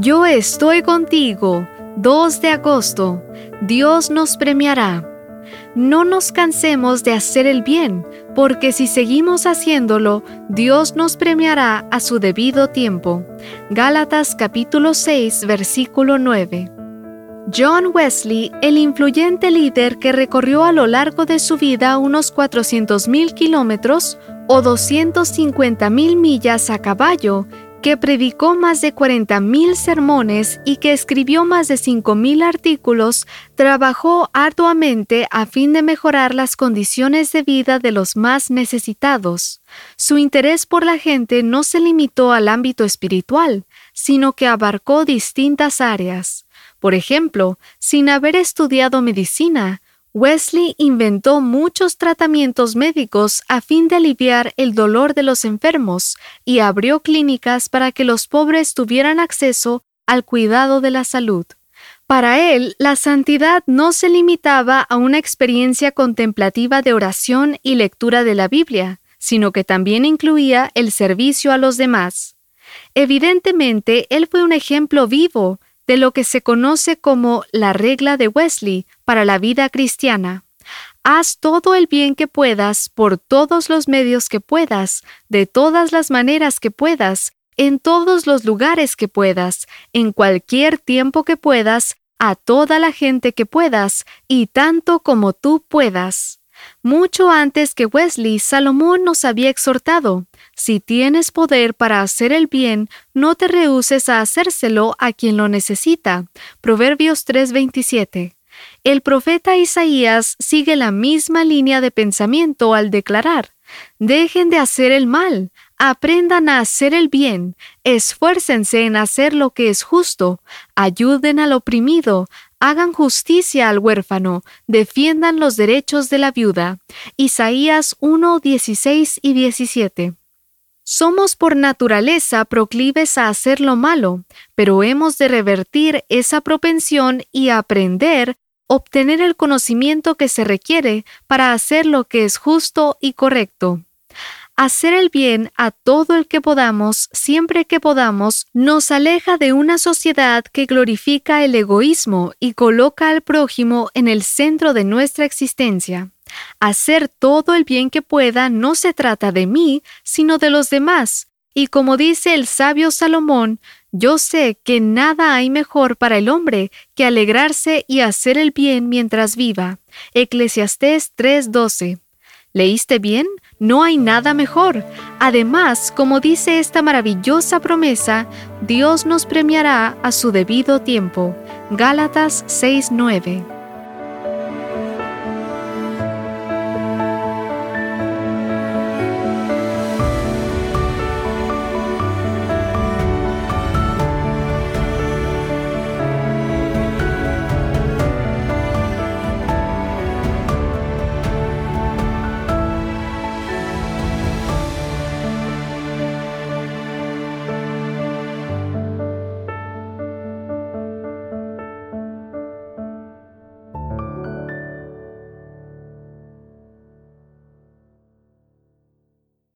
Yo estoy contigo. 2 de agosto. Dios nos premiará. No nos cansemos de hacer el bien, porque si seguimos haciéndolo, Dios nos premiará a su debido tiempo. Gálatas capítulo 6, versículo 9. John Wesley, el influyente líder que recorrió a lo largo de su vida unos 400.000 kilómetros o 250.000 millas a caballo, que predicó más de 40.000 sermones y que escribió más de 5.000 artículos, trabajó arduamente a fin de mejorar las condiciones de vida de los más necesitados. Su interés por la gente no se limitó al ámbito espiritual, sino que abarcó distintas áreas. Por ejemplo, sin haber estudiado medicina, Wesley inventó muchos tratamientos médicos a fin de aliviar el dolor de los enfermos y abrió clínicas para que los pobres tuvieran acceso al cuidado de la salud. Para él, la santidad no se limitaba a una experiencia contemplativa de oración y lectura de la Biblia, sino que también incluía el servicio a los demás. Evidentemente, él fue un ejemplo vivo de lo que se conoce como la regla de Wesley para la vida cristiana. Haz todo el bien que puedas por todos los medios que puedas, de todas las maneras que puedas, en todos los lugares que puedas, en cualquier tiempo que puedas, a toda la gente que puedas, y tanto como tú puedas. Mucho antes que Wesley, Salomón nos había exhortado, si tienes poder para hacer el bien, no te rehuses a hacérselo a quien lo necesita. Proverbios 3:27. El profeta Isaías sigue la misma línea de pensamiento al declarar, dejen de hacer el mal, aprendan a hacer el bien, esfuércense en hacer lo que es justo, ayuden al oprimido, hagan justicia al huérfano, defiendan los derechos de la viuda. Isaías 1, 16 y 17. Somos por naturaleza proclives a hacer lo malo, pero hemos de revertir esa propensión y aprender, obtener el conocimiento que se requiere para hacer lo que es justo y correcto. Hacer el bien a todo el que podamos, siempre que podamos, nos aleja de una sociedad que glorifica el egoísmo y coloca al prójimo en el centro de nuestra existencia. Hacer todo el bien que pueda no se trata de mí, sino de los demás. Y como dice el sabio Salomón, yo sé que nada hay mejor para el hombre que alegrarse y hacer el bien mientras viva. Eclesiastés 3:12. ¿Leíste bien? No hay nada mejor. Además, como dice esta maravillosa promesa, Dios nos premiará a su debido tiempo. Gálatas 6:9.